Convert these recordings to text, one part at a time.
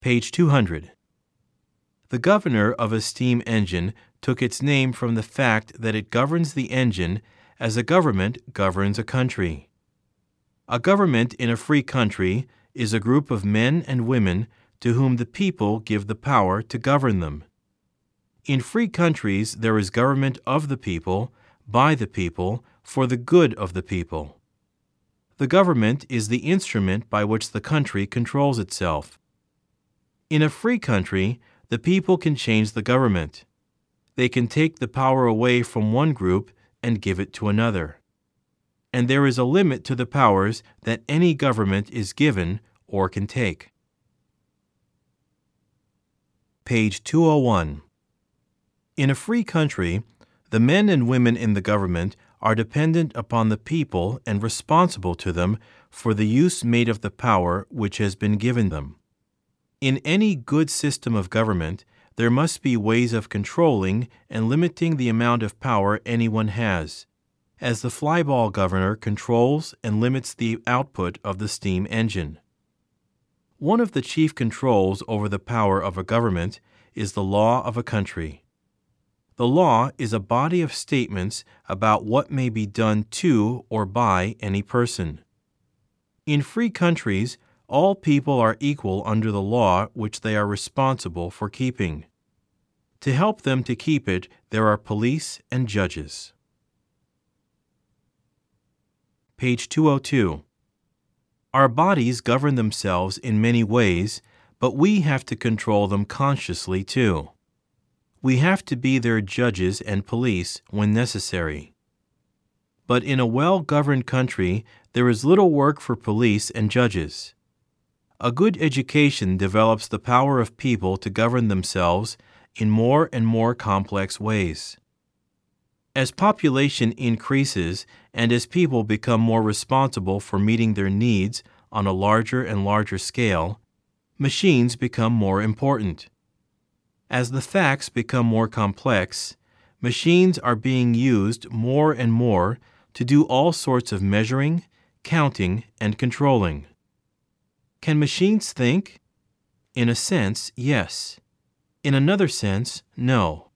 Page 200. The governor of a steam engine took its name from the fact that it governs the engine as a government governs a country. A government in a free country is a group of men and women to whom the people give the power to govern them. In free countries, there is government of the people, by the people, for the good of the people. The government is the instrument by which the country controls itself. In a free country, the people can change the government. They can take the power away from one group and give it to another. And there is a limit to the powers that any government is given or can take. Page 201. In a free country, the men and women in the government are dependent upon the people and responsible to them for the use made of the power which has been given them. In any good system of government, there must be ways of controlling and limiting the amount of power anyone has, as the flyball governor controls and limits the output of the steam engine. One of the chief controls over the power of a government is the law of a country. The law is a body of statements about what may be done to or by any person. In free countries, all people are equal under the law which they are responsible for keeping. To help them to keep it, there are police and judges. Page 202. Our bodies govern themselves in many ways, but we have to control them consciously too. We have to be their judges and police when necessary. But in a well governed country, there is little work for police and judges. A good education develops the power of people to govern themselves in more and more complex ways. As population increases and as people become more responsible for meeting their needs on a larger and larger scale, machines become more important. As the facts become more complex, machines are being used more and more to do all sorts of measuring, counting, and controlling. Can machines think? In a sense, yes. In another sense, no.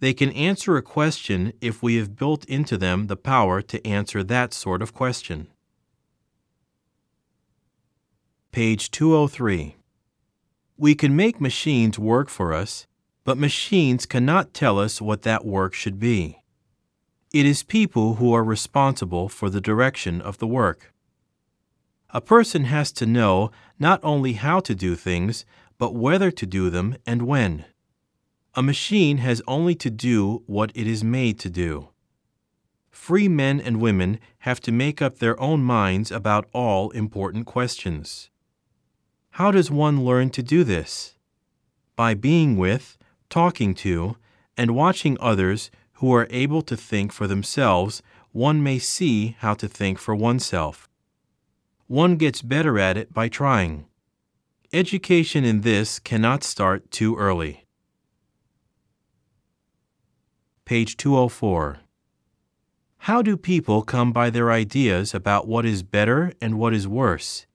They can answer a question if we have built into them the power to answer that sort of question. Page 203. We can make machines work for us, but machines cannot tell us what that work should be. It is people who are responsible for the direction of the work. A person has to know not only how to do things, but whether to do them and when. A machine has only to do what it is made to do. Free men and women have to make up their own minds about all important questions. How does one learn to do this? By being with, talking to, and watching others who are able to think for themselves, one may see how to think for oneself. One gets better at it by trying. Education in this cannot start too early. Page 204. How do people come by their ideas about what is better and what is worse,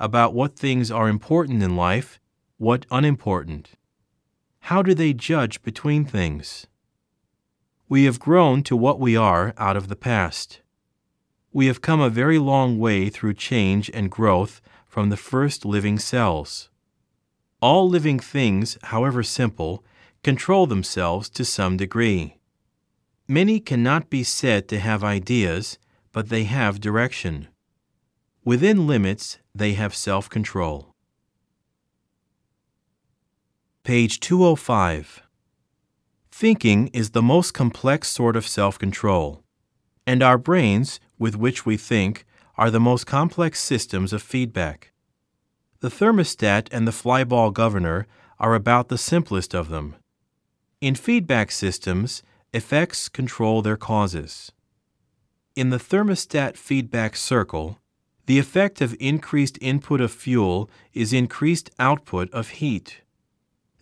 about what things are important in life, what unimportant? How do they judge between things? We have grown to what we are out of the past. We have come a very long way through change and growth from the first living cells. All living things, however simple, control themselves to some degree. Many cannot be said to have ideas, but they have direction. Within limits, they have self control. Page 205. Thinking is the most complex sort of self control, and our brains, with which we think, are the most complex systems of feedback. The thermostat and the flyball governor are about the simplest of them. In feedback systems, effects control their causes. In the thermostat feedback circle, the effect of increased input of fuel is increased output of heat.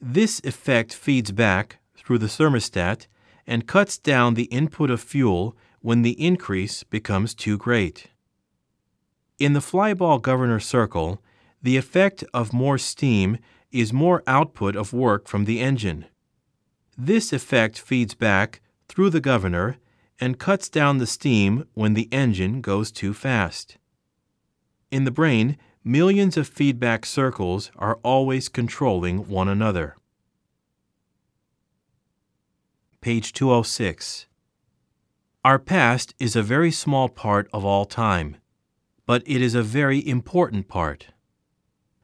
This effect feeds back through the thermostat and cuts down the input of fuel when the increase becomes too great. In the flyball governor circle, the effect of more steam is more output of work from the engine. This effect feeds back through the governor and cuts down the steam when the engine goes too fast. In the brain, millions of feedback circles are always controlling one another. Page 206. Our past is a very small part of all time, but it is a very important part.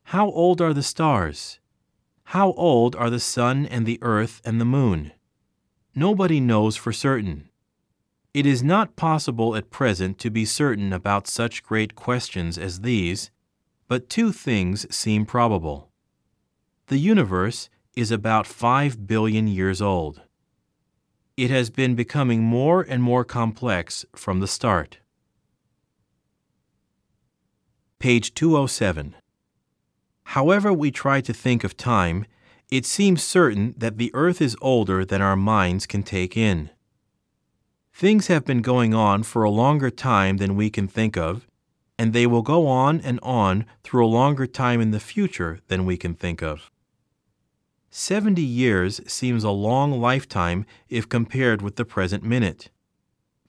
How old are the stars? How old are the sun and the earth and the moon? Nobody knows for certain. It is not possible at present to be certain about such great questions as these, but two things seem probable. The universe is about five billion years old it has been becoming more and more complex from the start. Page 207. However, we try to think of time, it seems certain that the earth is older than our minds can take in. Things have been going on for a longer time than we can think of, and they will go on and on through a longer time in the future than we can think of. Seventy years seems a long lifetime if compared with the present minute.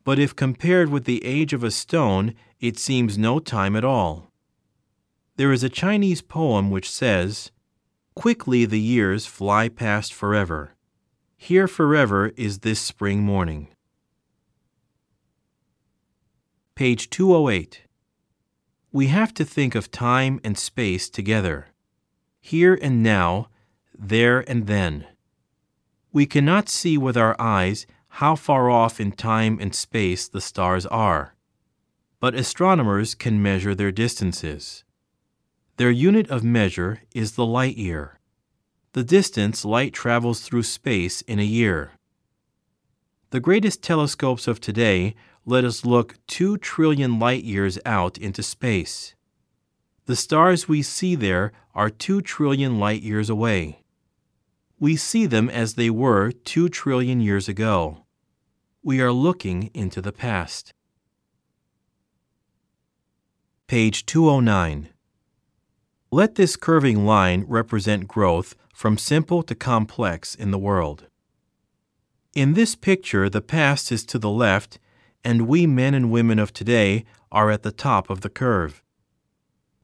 But if compared with the age of a stone, it seems no time at all. There is a Chinese poem which says, Quickly the years fly past forever. Here forever is this spring morning. Page 208. We have to think of time and space together. Here and now, there and then. We cannot see with our eyes how far off in time and space the stars are, but astronomers can measure their distances. Their unit of measure is the light year, the distance light travels through space in a year. The greatest telescopes of today let us look 2 trillion light years out into space. The stars we see there are 2 trillion light years away we see them as they were two trillion years ago. We are looking into the past. Page 209. Let this curving line represent growth from simple to complex in the world. In this picture, the past is to the left, and we men and women of today are at the top of the curve.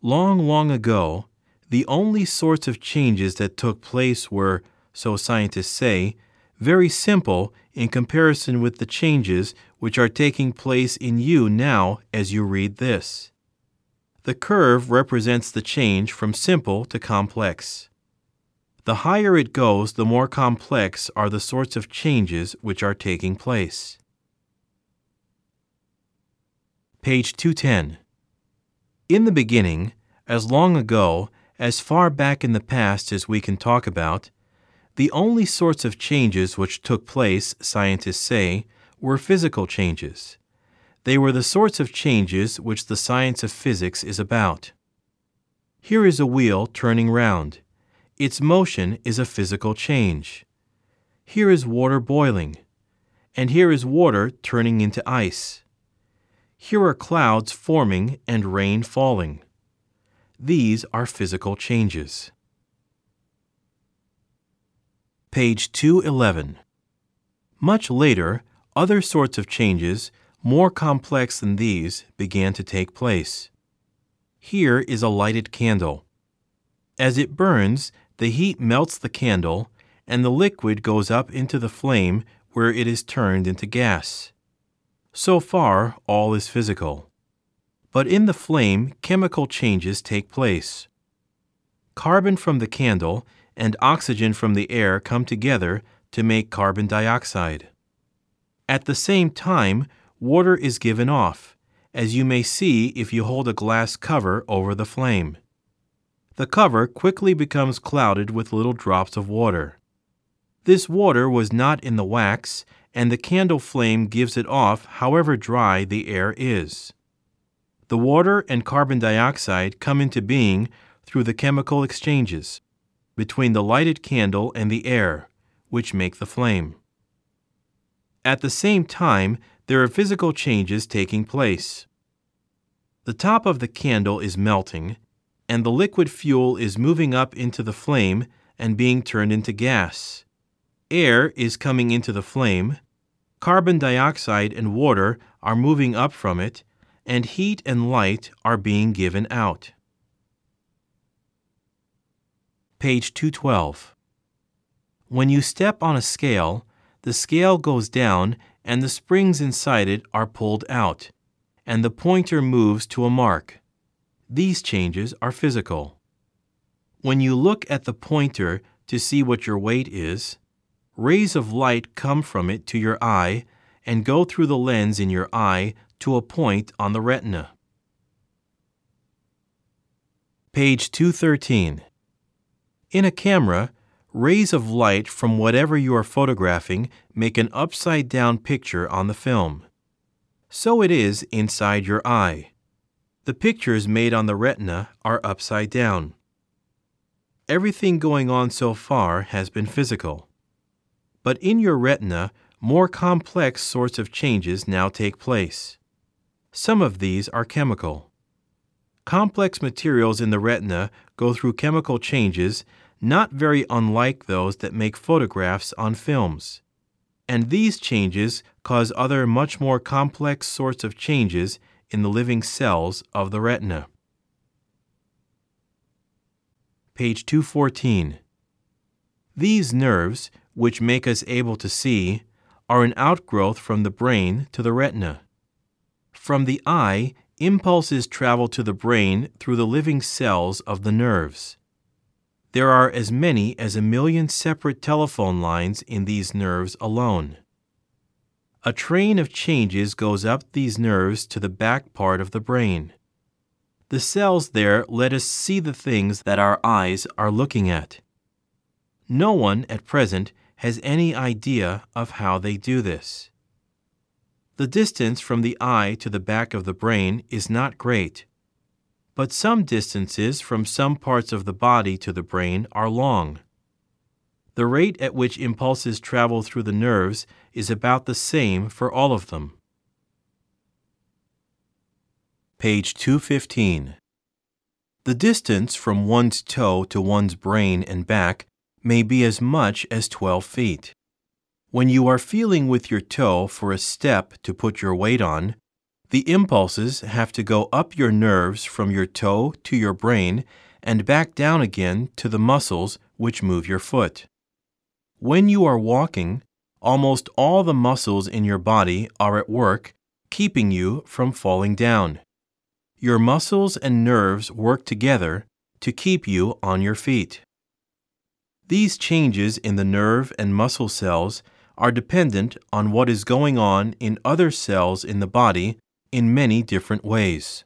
Long, long ago, the only sorts of changes that took place were so scientists say, very simple in comparison with the changes which are taking place in you now as you read this. The curve represents the change from simple to complex. The higher it goes, the more complex are the sorts of changes which are taking place. Page 210. In the beginning, as long ago, as far back in the past as we can talk about, the only sorts of changes which took place, scientists say, were physical changes. They were the sorts of changes which the science of physics is about. Here is a wheel turning round. Its motion is a physical change. Here is water boiling, and here is water turning into ice. Here are clouds forming and rain falling. These are physical changes. Page 211. Much later, other sorts of changes, more complex than these, began to take place. Here is a lighted candle. As it burns, the heat melts the candle, and the liquid goes up into the flame where it is turned into gas. So far, all is physical. But in the flame, chemical changes take place. Carbon from the candle and oxygen from the air come together to make carbon dioxide. At the same time, water is given off, as you may see if you hold a glass cover over the flame. The cover quickly becomes clouded with little drops of water. This water was not in the wax, and the candle flame gives it off however dry the air is. The water and carbon dioxide come into being through the chemical exchanges between the lighted candle and the air, which make the flame. At the same time, there are physical changes taking place. The top of the candle is melting, and the liquid fuel is moving up into the flame and being turned into gas. Air is coming into the flame, carbon dioxide and water are moving up from it, and heat and light are being given out. Page 212. When you step on a scale, the scale goes down and the springs inside it are pulled out, and the pointer moves to a mark. These changes are physical. When you look at the pointer to see what your weight is, rays of light come from it to your eye and go through the lens in your eye to a point on the retina. Page 213. In a camera, rays of light from whatever you are photographing make an upside down picture on the film. So it is inside your eye. The pictures made on the retina are upside down. Everything going on so far has been physical. But in your retina, more complex sorts of changes now take place. Some of these are chemical. Complex materials in the retina go through chemical changes not very unlike those that make photographs on films. And these changes cause other much more complex sorts of changes in the living cells of the retina. Page 214. These nerves, which make us able to see, are an outgrowth from the brain to the retina. From the eye, impulses travel to the brain through the living cells of the nerves. There are as many as a million separate telephone lines in these nerves alone. A train of changes goes up these nerves to the back part of the brain. The cells there let us see the things that our eyes are looking at. No one at present has any idea of how they do this. The distance from the eye to the back of the brain is not great but some distances from some parts of the body to the brain are long. The rate at which impulses travel through the nerves is about the same for all of them. Page 215. The distance from one's toe to one's brain and back may be as much as 12 feet. When you are feeling with your toe for a step to put your weight on, the impulses have to go up your nerves from your toe to your brain and back down again to the muscles which move your foot. When you are walking, almost all the muscles in your body are at work, keeping you from falling down. Your muscles and nerves work together to keep you on your feet. These changes in the nerve and muscle cells are dependent on what is going on in other cells in the body in many different ways.